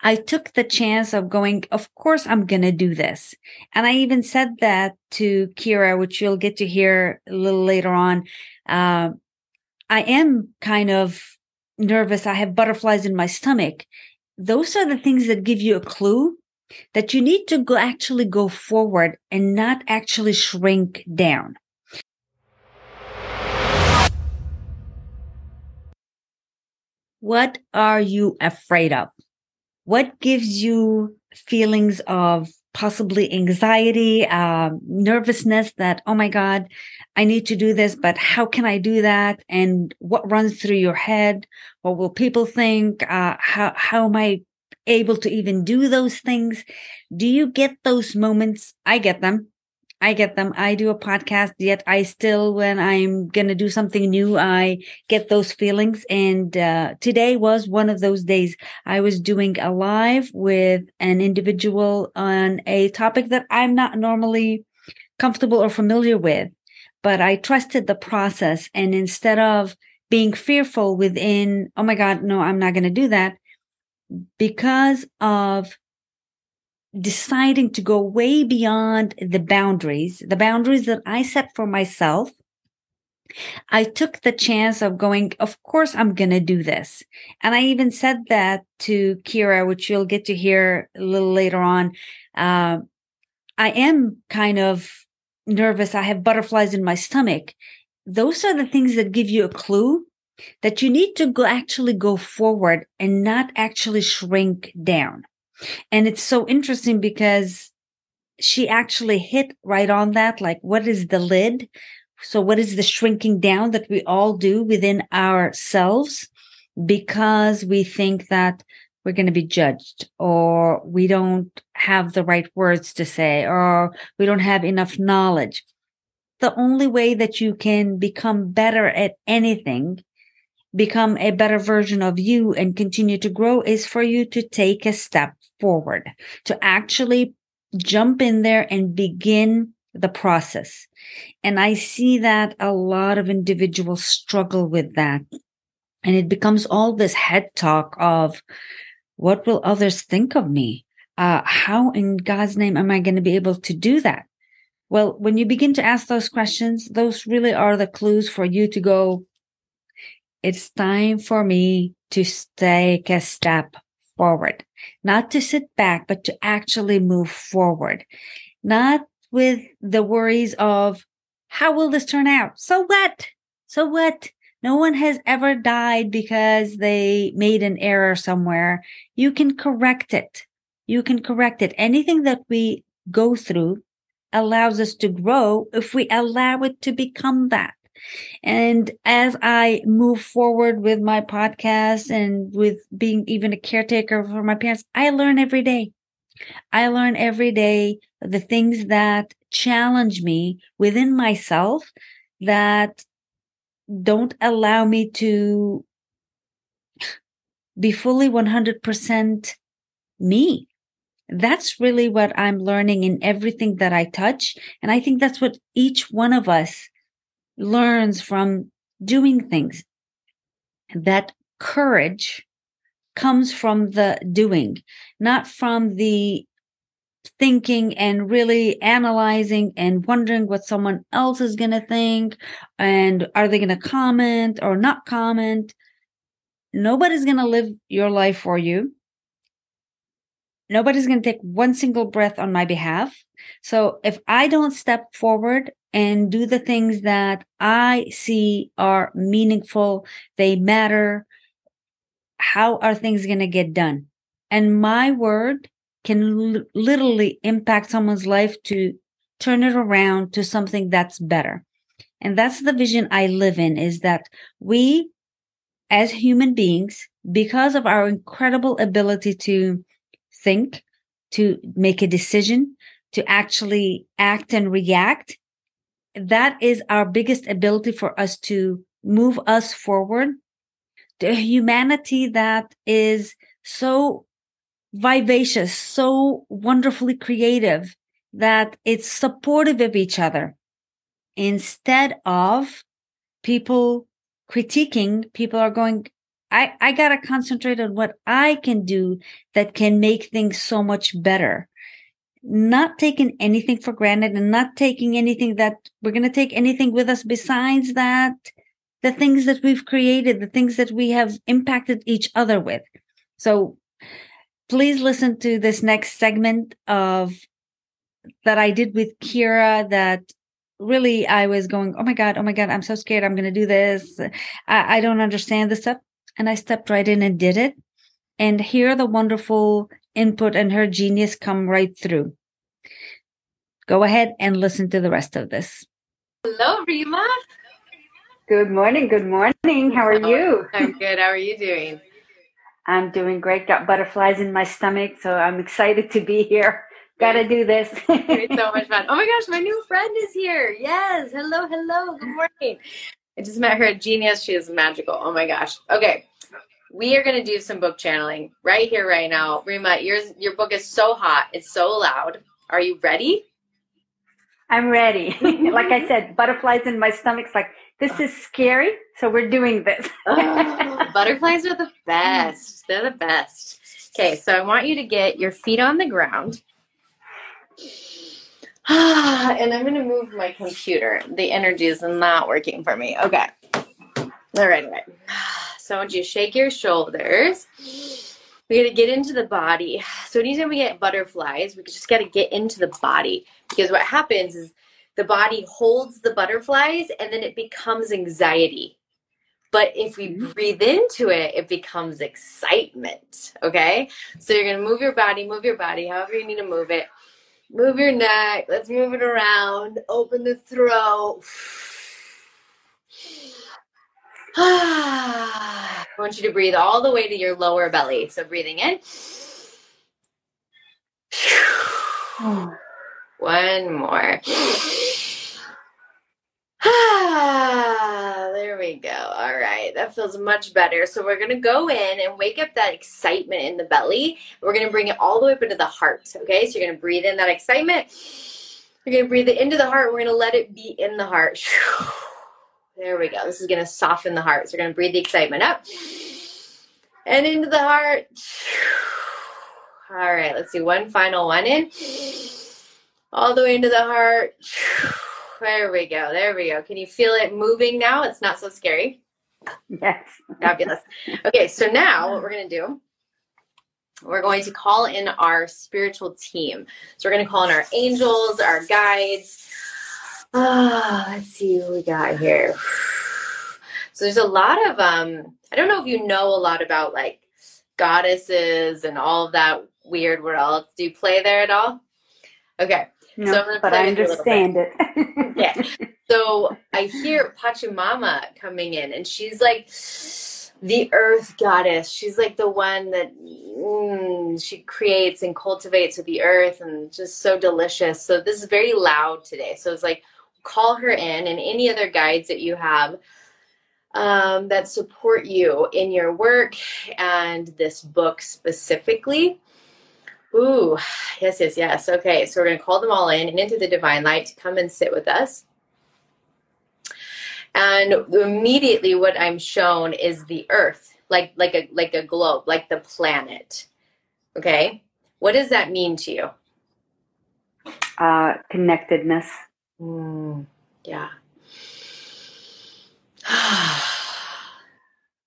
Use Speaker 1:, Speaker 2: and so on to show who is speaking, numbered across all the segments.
Speaker 1: I took the chance of going, of course, I'm going to do this. And I even said that to Kira, which you'll get to hear a little later on. Uh, I am kind of nervous. I have butterflies in my stomach. Those are the things that give you a clue that you need to go actually go forward and not actually shrink down. What are you afraid of? What gives you feelings of possibly anxiety, uh, nervousness that, oh my God, I need to do this, but how can I do that? And what runs through your head? What will people think? Uh, how, how am I able to even do those things? Do you get those moments? I get them. I get them. I do a podcast, yet I still, when I'm going to do something new, I get those feelings. And uh, today was one of those days. I was doing a live with an individual on a topic that I'm not normally comfortable or familiar with, but I trusted the process. And instead of being fearful within, oh my God, no, I'm not going to do that, because of deciding to go way beyond the boundaries, the boundaries that I set for myself. I took the chance of going, of course, I'm going to do this. And I even said that to Kira, which you'll get to hear a little later on. Uh, I am kind of nervous. I have butterflies in my stomach. Those are the things that give you a clue that you need to go actually go forward and not actually shrink down. And it's so interesting because she actually hit right on that. Like, what is the lid? So what is the shrinking down that we all do within ourselves because we think that we're going to be judged or we don't have the right words to say or we don't have enough knowledge. The only way that you can become better at anything become a better version of you and continue to grow is for you to take a step forward, to actually jump in there and begin the process. And I see that a lot of individuals struggle with that. And it becomes all this head talk of what will others think of me? Uh, how in God's name am I going to be able to do that? Well, when you begin to ask those questions, those really are the clues for you to go, it's time for me to take a step forward, not to sit back, but to actually move forward, not with the worries of how will this turn out? So what? So what? No one has ever died because they made an error somewhere. You can correct it. You can correct it. Anything that we go through allows us to grow if we allow it to become that. And as I move forward with my podcast and with being even a caretaker for my parents, I learn every day. I learn every day the things that challenge me within myself that don't allow me to be fully 100% me. That's really what I'm learning in everything that I touch. And I think that's what each one of us learns from doing things. That courage comes from the doing, not from the thinking and really analyzing and wondering what someone else is going to think and are they going to comment or not comment. Nobody's going to live your life for you. Nobody's going to take one single breath on my behalf. So if I don't step forward and do the things that I see are meaningful, they matter. How are things going to get done? And my word can l- literally impact someone's life to turn it around to something that's better. And that's the vision I live in is that we as human beings, because of our incredible ability to think, to make a decision, to actually act and react, that is our biggest ability for us to move us forward. The humanity that is so vivacious, so wonderfully creative that it's supportive of each other instead of people critiquing, people are going, I, I got to concentrate on what I can do that can make things so much better. Not taking anything for granted and not taking anything that we're going to take anything with us besides that, the things that we've created, the things that we have impacted each other with. So please listen to this next segment of that I did with Kira that really I was going, oh my God, oh my God, I'm so scared. I'm going to do this. I, I don't understand this stuff. And I stepped right in and did it. And hear the wonderful input and her genius come right through. Go ahead and listen to the rest of this.
Speaker 2: Hello, Rima.
Speaker 3: Good morning. Good morning. How are you?
Speaker 2: Oh, I'm good. How are you doing?
Speaker 3: I'm doing great. Got butterflies in my stomach, so I'm excited to be here. Gotta do this.
Speaker 2: it's so much fun. Oh my gosh, my new friend is here. Yes. Hello, hello. Good morning. I just met her at Genius. She is magical. Oh my gosh. Okay. We are going to do some book channeling right here, right now. Rima, your, your book is so hot. It's so loud. Are you ready?
Speaker 3: I'm ready. like I mm-hmm. said, butterflies in my stomach's like, this is scary. So we're doing this.
Speaker 2: oh, butterflies are the best. They're the best. Okay. So I want you to get your feet on the ground. and I'm going to move my computer. The energy is not working for me. Okay. All right, all right. So I want you to shake your shoulders. We got to get into the body. So anytime we get butterflies, we just got to get into the body because what happens is the body holds the butterflies and then it becomes anxiety. But if we mm-hmm. breathe into it, it becomes excitement. Okay. So you're going to move your body, move your body, however you need to move it. Move your neck. Let's move it around. Open the throat. I want you to breathe all the way to your lower belly. So breathing in. One more. Ah, there we go. All right. That feels much better. So we're going to go in and wake up that excitement in the belly. We're going to bring it all the way up into the heart. Okay. So you're going to breathe in that excitement. You're going to breathe it into the heart. We're going to let it be in the heart. There we go. This is going to soften the heart. So we're going to breathe the excitement up and into the heart. All right. Let's do one final one in. All the way into the heart. There we go. There we go. Can you feel it moving now? It's not so scary.
Speaker 3: Yes.
Speaker 2: Fabulous. Okay, so now what we're going to do, we're going to call in our spiritual team. So we're going to call in our angels, our guides. Ah, oh, let's see what we got here. So there's a lot of um I don't know if you know a lot about like goddesses and all of that weird world. Do you play there at all? Okay.
Speaker 3: No, so but I understand it.
Speaker 2: yeah. So I hear Pachamama coming in, and she's like the earth goddess. She's like the one that mm, she creates and cultivates with the earth, and just so delicious. So this is very loud today. So it's like call her in, and any other guides that you have um, that support you in your work and this book specifically. Ooh, yes, yes, yes. Okay, so we're going to call them all in and into the divine light to come and sit with us. And immediately, what I'm shown is the earth, like like a like a globe, like the planet. Okay, what does that mean to you?
Speaker 3: Uh, connectedness.
Speaker 2: Mm, yeah.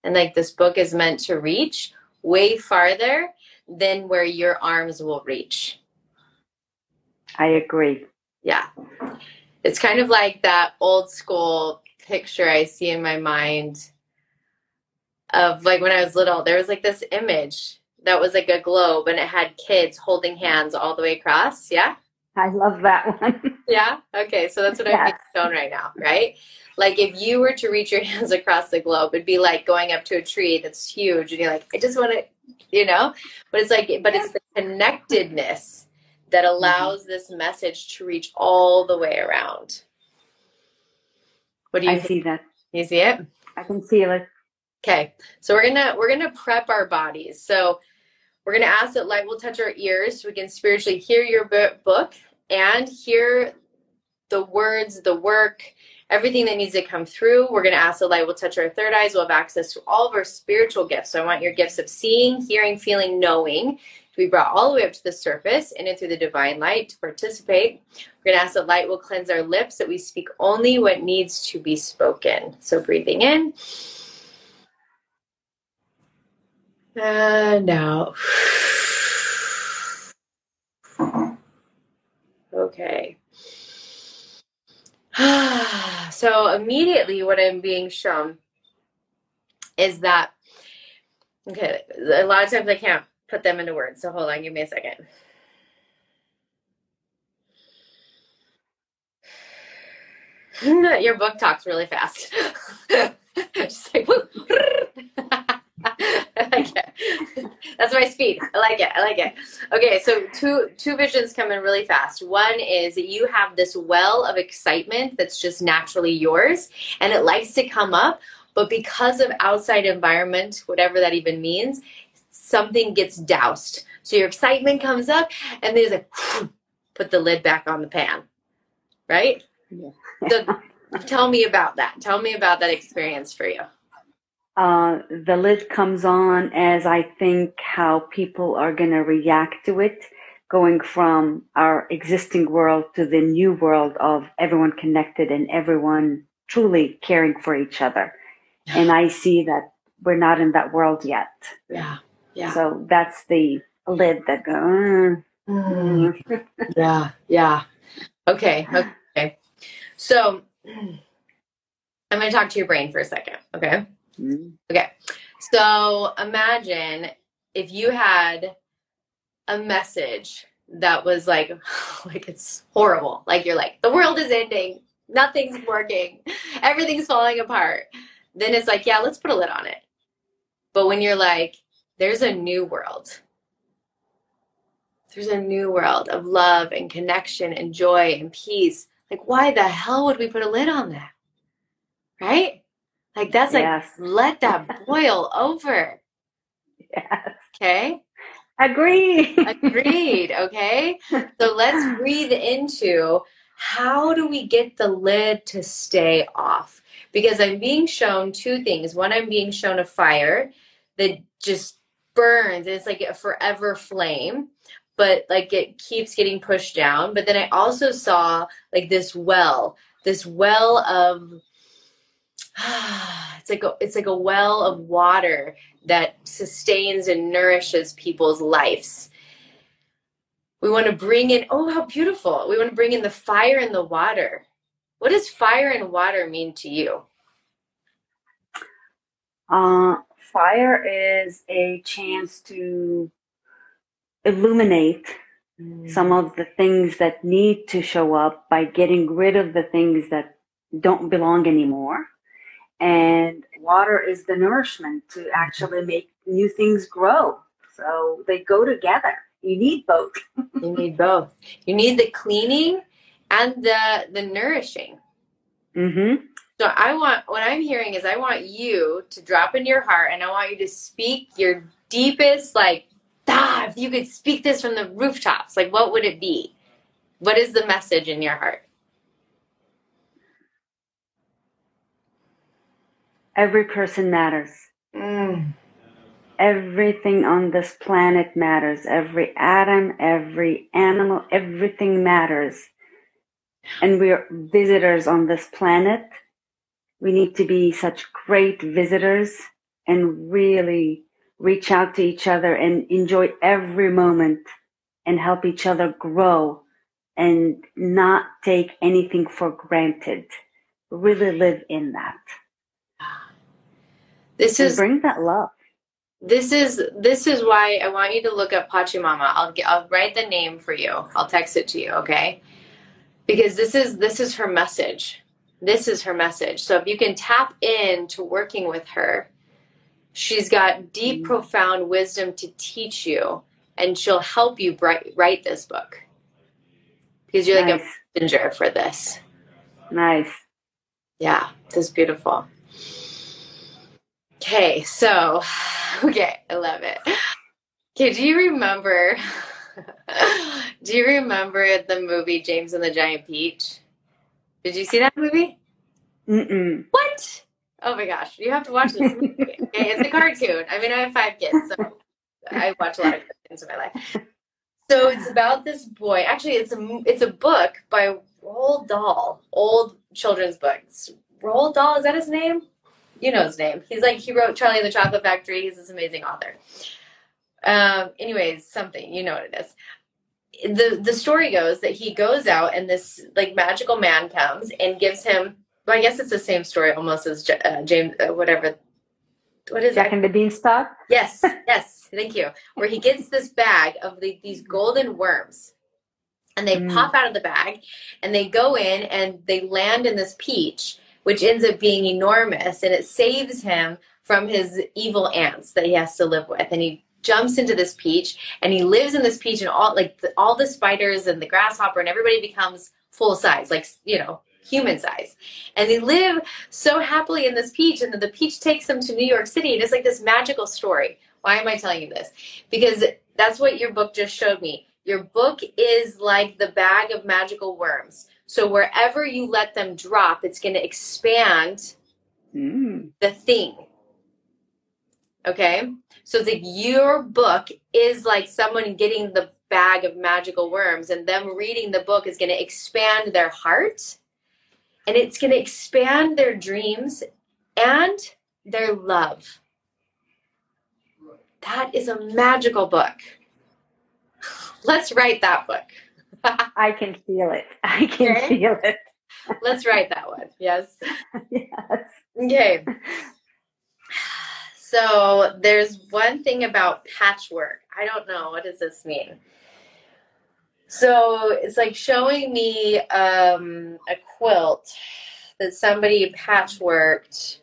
Speaker 2: and like this book is meant to reach way farther than where your arms will reach.
Speaker 3: I agree.
Speaker 2: Yeah. It's kind of like that old school picture I see in my mind of like when I was little. There was like this image that was like a globe and it had kids holding hands all the way across. Yeah.
Speaker 3: I love that one.
Speaker 2: yeah. Okay. So that's what yes. I'm shown right now, right? Like if you were to reach your hands across the globe, it'd be like going up to a tree that's huge and you're like, I just want to you know but it's like but it's the connectedness that mm-hmm. allows mm-hmm. this message to reach all the way around
Speaker 3: what do you I think? see that
Speaker 2: you see it
Speaker 3: i can feel it
Speaker 2: okay so we're gonna we're gonna prep our bodies so we're gonna ask that light will touch our ears so we can spiritually hear your book and hear the words the work everything that needs to come through. We're going to ask the light will touch our third eyes. We'll have access to all of our spiritual gifts. So I want your gifts of seeing, hearing, feeling, knowing to be brought all the way up to the surface and in through the divine light to participate. We're going to ask the light will cleanse our lips that we speak only what needs to be spoken. So breathing in. And out. Okay. so immediately what I'm being shown is that okay, a lot of times I can't put them into words. So hold on, give me a second. Your book talks really fast. Just like I like it. That's my speed. I like it. I like it. Okay, so two two visions come in really fast. One is that you have this well of excitement that's just naturally yours, and it likes to come up, but because of outside environment, whatever that even means, something gets doused. So your excitement comes up, and there's a put the lid back on the pan, right? Yeah. so tell me about that. Tell me about that experience for you.
Speaker 1: Uh, the lid comes on as I think how people are going to react to it, going from our existing world to the new world of everyone connected and everyone truly caring for each other. And I see that we're not in that world yet.
Speaker 2: Yeah. Yeah.
Speaker 1: So that's the lid that goes.
Speaker 2: Mm. yeah. Yeah. Okay. Okay. So I'm going to talk to your brain for a second. Okay. Mm-hmm. Okay. So imagine if you had a message that was like, like it's horrible. Like you're like, the world is ending. Nothing's working. Everything's falling apart. Then it's like, yeah, let's put a lid on it. But when you're like, there's a new world. There's a new world of love and connection and joy and peace. Like, why the hell would we put a lid on that? Right? Like that's yes. like let that boil over.
Speaker 1: Yes.
Speaker 2: Okay.
Speaker 1: Agreed.
Speaker 2: Agreed. Okay. So let's breathe into how do we get the lid to stay off? Because I'm being shown two things. One, I'm being shown a fire that just burns. It's like a forever flame, but like it keeps getting pushed down. But then I also saw like this well, this well of it's like a, it's like a well of water that sustains and nourishes people's lives. We want to bring in oh how beautiful. We want to bring in the fire and the water. What does fire and water mean to you?
Speaker 1: Uh, fire is a chance to illuminate mm. some of the things that need to show up by getting rid of the things that don't belong anymore and water is the nourishment to actually make new things grow. So they go together. You need both.
Speaker 2: you need both. You need the cleaning and the the nourishing.
Speaker 1: Mm-hmm.
Speaker 2: So I want what I'm hearing is I want you to drop in your heart and I want you to speak your deepest like ah, if you could speak this from the rooftops, like what would it be? What is the message in your heart?
Speaker 1: Every person matters.
Speaker 2: Mm.
Speaker 1: Everything on this planet matters. Every atom, every animal, everything matters. And we're visitors on this planet. We need to be such great visitors and really reach out to each other and enjoy every moment and help each other grow and not take anything for granted. Really live in that.
Speaker 2: This is
Speaker 1: bring that love.
Speaker 2: This is this is why I want you to look up Pachamama. I'll get, I'll write the name for you. I'll text it to you, okay? Because this is this is her message. This is her message. So if you can tap in to working with her, she's got deep, mm-hmm. profound wisdom to teach you, and she'll help you write, write this book. Because you're nice. like a messenger for this.
Speaker 1: Nice.
Speaker 2: Yeah, this is beautiful. Okay, so okay, I love it. Okay, do you remember? do you remember the movie James and the Giant Peach? Did you see that movie?
Speaker 1: Mm-mm.
Speaker 2: What? Oh my gosh, you have to watch this movie. okay, it's a cartoon. I mean, I have five kids, so I watch a lot of cartoons in my life. So it's about this boy. Actually, it's a it's a book by Roald Dahl, old children's books. Roald Dahl is that his name? You know his name. He's like he wrote Charlie and the Chocolate Factory. He's this amazing author. Um, anyways, something you know what it is the the story goes that he goes out and this like magical man comes and gives him well, I guess it's the same story almost as uh, James, uh, whatever. What is it?
Speaker 1: Jack
Speaker 2: that?
Speaker 1: and the Beanstalk?
Speaker 2: Yes, yes, thank you. Where he gets this bag of the, these golden worms, and they
Speaker 1: Mm.
Speaker 2: pop out of the bag, and they go in and they land in this peach, which ends up being enormous, and it saves him from his evil aunts that he has to live with, and he jumps into this peach, and he lives in this peach, and all like the, all the spiders and the grasshopper and everybody becomes full size, like you know human size. And they live so happily in this peach and then the peach takes them to new york city and it's like this magical story. Why am i telling you this? Because that's what your book just showed me your book is like the bag of magical worms. So wherever you let them drop it's going to expand
Speaker 1: Mm.
Speaker 2: the thing. Okay? So it's like your book is like someone getting the bag of magical worms and them reading the book is going to expand their heart and it's going to expand their dreams and their love. That is a magical book let's write that book
Speaker 1: I can feel it. I can
Speaker 2: Okay.
Speaker 1: feel it.
Speaker 2: let's write that one yes
Speaker 1: yes.
Speaker 2: Okay. So there's one thing about patchwork. I don't know. What does this mean? So it's like showing me um, a quilt that somebody patchworked,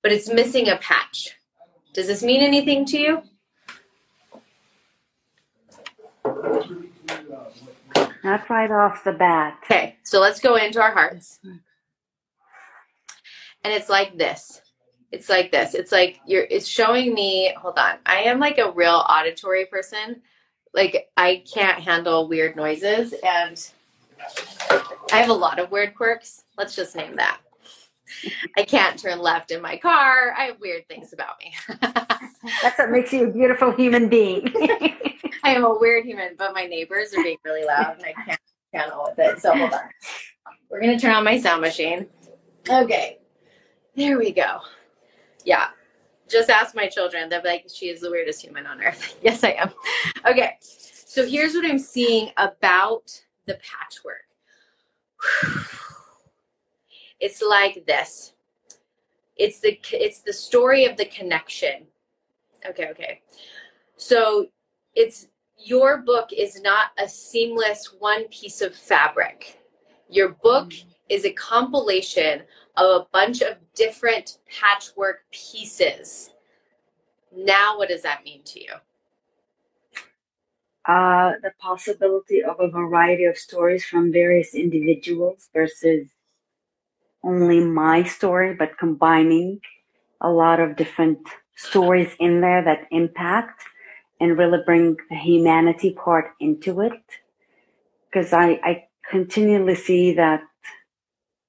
Speaker 2: but it's missing a patch. Does this mean anything to you?
Speaker 1: Not right off the bat.
Speaker 2: Okay, so let's go into our hearts. And it's like this. It's like this. It's like you're it's showing me, hold on. I am like a real auditory person. Like I can't handle weird noises and I have a lot of weird quirks. Let's just name that. I can't turn left in my car. I have weird things about me.
Speaker 1: That's what makes you a beautiful human being.
Speaker 2: I am a weird human, but my neighbors are being really loud and I can't handle with it. So hold on. We're gonna turn on my sound machine. Okay. There we go. Yeah. Just ask my children. They're like, she is the weirdest human on earth. yes, I am. Okay. So here's what I'm seeing about the patchwork. It's like this. It's the it's the story of the connection. Okay, okay. So it's your book is not a seamless one piece of fabric. Your book is a compilation of a bunch of different patchwork pieces. Now, what does that mean to you?
Speaker 1: uh, the possibility of a variety of stories from various individuals versus only my story, but combining a lot of different stories in there that impact and really bring the humanity part into it. Because I, I continually see that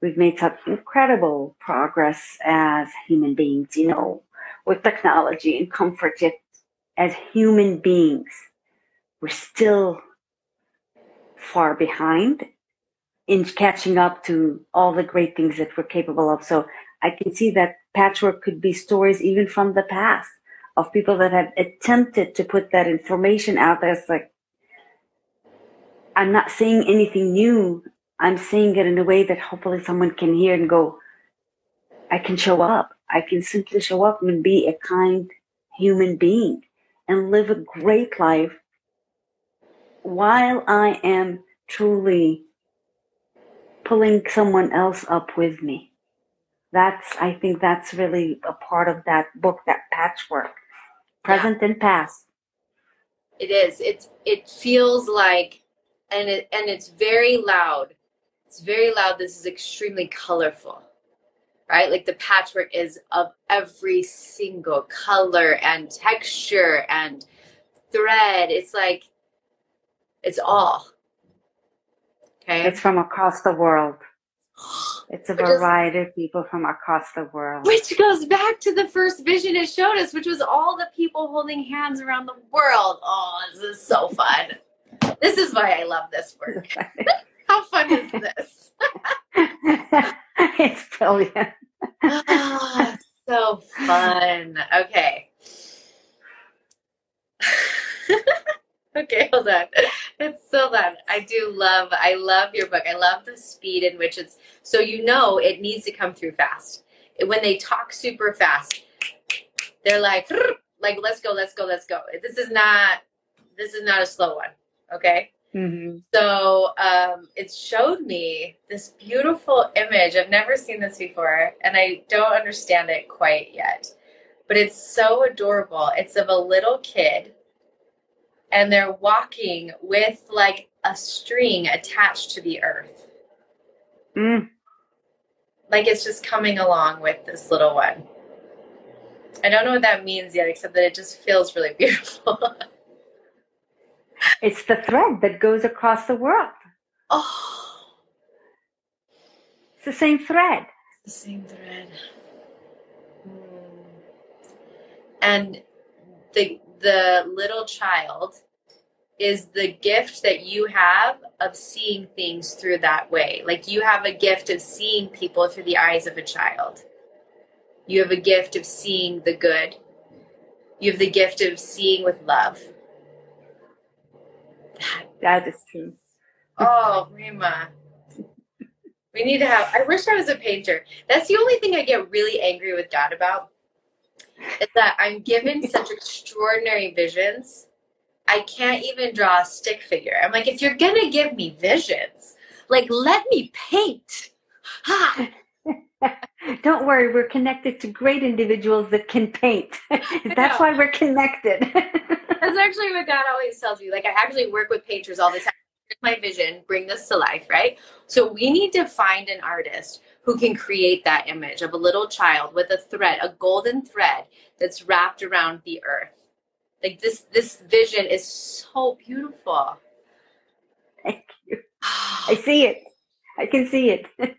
Speaker 1: we've made such incredible progress as human beings, you know, with technology and comfort, yet as human beings, we're still far behind in catching up to all the great things that we're capable of. So I can see that patchwork could be stories even from the past of people that have attempted to put that information out there. It's like, I'm not saying anything new. I'm saying it in a way that hopefully someone can hear and go, I can show up. I can simply show up and be a kind human being and live a great life while I am truly pulling someone else up with me. That's, I think that's really a part of that book, that patchwork, present and past.
Speaker 2: It is. It's it feels like and it and it's very loud. It's very loud. This is extremely colorful. Right? Like the patchwork is of every single color and texture and thread. It's like it's all. Okay.
Speaker 1: It's from across the world. It's a variety is, of people from across the world.
Speaker 2: Which goes back to the first vision it showed us, which was all the people holding hands around the world. Oh, this is so fun. This is why I love this work. How fun is this?
Speaker 1: it's brilliant.
Speaker 2: oh, so fun. Okay. okay, hold on. It's so fun. I do love, I love your book. I love the speed in which it's, so you know it needs to come through fast. When they talk super fast, they're like, like, let's go, let's go, let's go. This is not, this is not a slow one. Okay. Mm-hmm. So um, it showed me this beautiful image. I've never seen this before, and I don't understand it quite yet. But it's so adorable. It's of a little kid, and they're walking with like a string attached to the earth. Mm. Like it's just coming along with this little one. I don't know what that means yet, except that it just feels really beautiful.
Speaker 1: It's the thread that goes across the world.
Speaker 2: Oh.
Speaker 1: It's the same thread.
Speaker 2: the same thread. Hmm. And the the little child is the gift that you have of seeing things through that way. Like you have a gift of seeing people through the eyes of a child. You have a gift of seeing the good. You have the gift of seeing with love.
Speaker 1: That is true.
Speaker 2: Oh, Rima. We need to have. I wish I was a painter. That's the only thing I get really angry with God about. Is that I'm given such extraordinary visions. I can't even draw a stick figure. I'm like, if you're gonna give me visions, like let me paint. Ha! Ah.
Speaker 1: Don't worry, we're connected to great individuals that can paint. That's why we're connected.
Speaker 2: That's actually what God always tells me. Like I actually work with painters all the time. Here's my vision, bring this to life, right? So we need to find an artist who can create that image of a little child with a thread, a golden thread that's wrapped around the earth. Like this this vision is so beautiful.
Speaker 1: Thank you. I see it. I can see it. Yeah.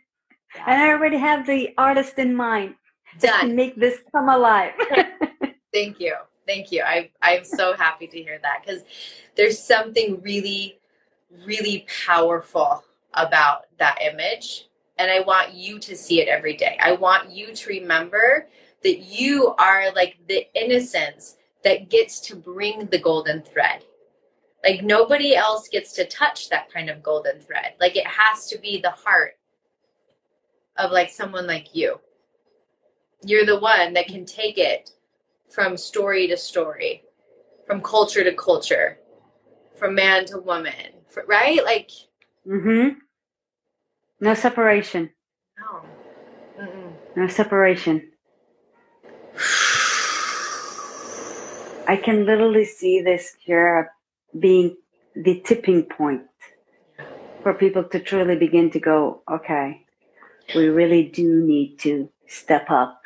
Speaker 1: And I already have the artist in mind Done. to make this come alive.
Speaker 2: Thank you. Thank you. I, I'm so happy to hear that because there's something really, really powerful about that image. And I want you to see it every day. I want you to remember that you are like the innocence that gets to bring the golden thread. Like nobody else gets to touch that kind of golden thread. Like it has to be the heart of like someone like you. You're the one that can take it from story to story, from culture to culture, from man to woman, right? Like,
Speaker 1: mm-hmm. No separation.
Speaker 2: No.
Speaker 1: Mm-mm. No separation. I can literally see this here being the tipping point for people to truly begin to go, okay, we really do need to step up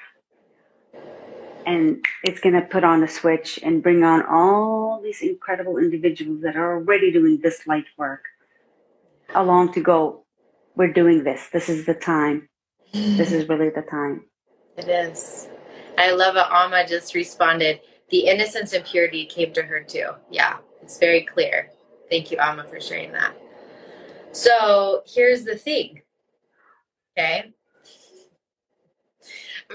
Speaker 1: and it's going to put on a switch and bring on all these incredible individuals that are already doing this light work along to go we're doing this. This is the time. This is really the time.
Speaker 2: It is. I love it Alma just responded. The innocence and purity came to her too. Yeah it's very clear. Thank you Alma for sharing that. So here's the thing. Okay.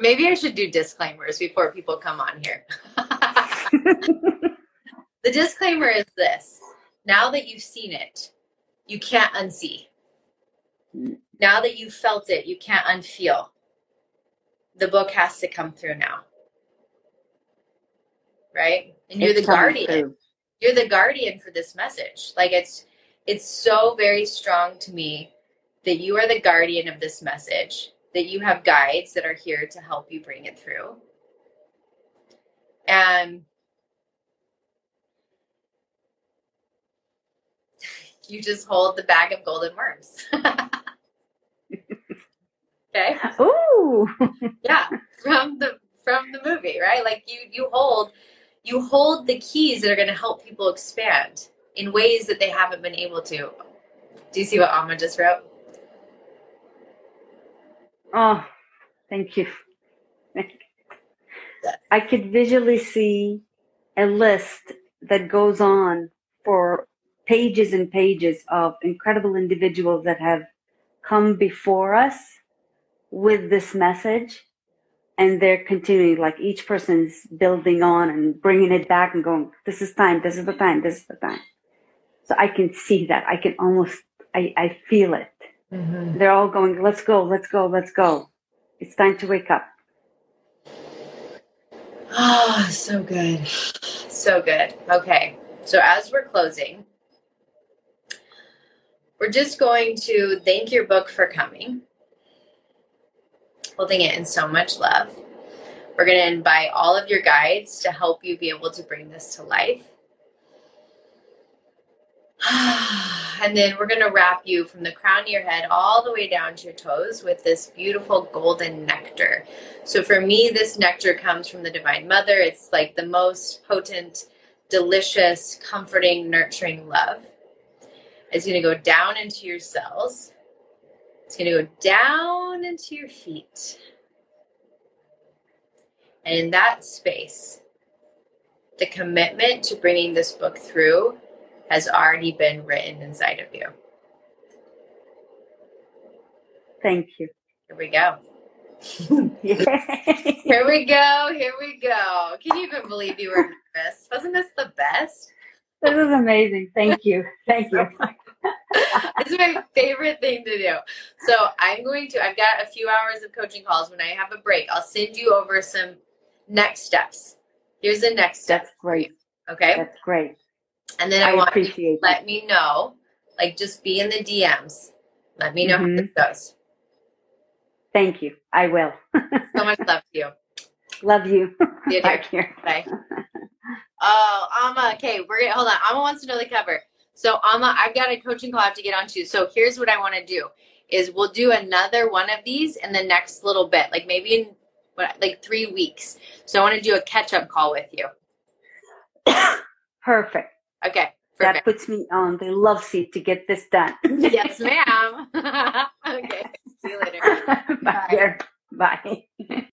Speaker 2: Maybe I should do disclaimers before people come on here. the disclaimer is this. Now that you've seen it, you can't unsee. Now that you've felt it, you can't unfeel. The book has to come through now. Right? And you're it's the guardian. Through. You're the guardian for this message. Like it's it's so very strong to me that you are the guardian of this message that you have guides that are here to help you bring it through. And you just hold the bag of golden worms. okay.
Speaker 1: Ooh.
Speaker 2: yeah, from the from the movie, right? Like you you hold you hold the keys that are going to help people expand in ways that they haven't been able to. Do you see what Alma just wrote?
Speaker 1: Oh, thank you. I could visually see a list that goes on for pages and pages of incredible individuals that have come before us with this message and they're continuing like each person's building on and bringing it back and going this is time this is the time this is the time. So i can see that. I can almost i, I feel it. Mm-hmm. they're all going let's go let's go let's go. It's time to wake up.
Speaker 2: Oh so good. So good. Okay. So as we're closing we're just going to thank your book for coming holding it in so much love. We're going to invite all of your guides to help you be able to bring this to life. and then we're going to wrap you from the crown of your head all the way down to your toes with this beautiful golden nectar. So for me, this nectar comes from the Divine Mother. It's like the most potent, delicious, comforting, nurturing love. It's going to go down into your cells it's going to go down into your feet. And in that space, the commitment to bringing this book through has already been written inside of you.
Speaker 1: Thank you.
Speaker 2: Here we go. here we go. Here we go. Can you even believe you were nervous? Wasn't this the best?
Speaker 1: This is amazing. Thank you. Thank you.
Speaker 2: it's my favorite thing to do. So I'm going to, I've got a few hours of coaching calls. When I have a break, I'll send you over some next steps. Here's the next step.
Speaker 1: That's great.
Speaker 2: Okay.
Speaker 1: That's great.
Speaker 2: And then I, I want you to let me know, like just be in the DMs. Let me know mm-hmm. how this goes.
Speaker 1: Thank you. I will.
Speaker 2: so much love to you.
Speaker 1: Love you.
Speaker 2: See you
Speaker 1: here.
Speaker 2: Bye. Oh, Alma. Okay, we're gonna hold on. Alma wants to know the cover. So Alma, I've got a coaching call I have to get onto. So here's what I want to do is we'll do another one of these in the next little bit, like maybe in what, like three weeks. So I want to do a catch up call with you.
Speaker 1: Perfect.
Speaker 2: Okay.
Speaker 1: Perfect. That puts me on the love seat to get this done.
Speaker 2: yes, ma'am. okay. See you later.
Speaker 1: Bye. Bye. Bye.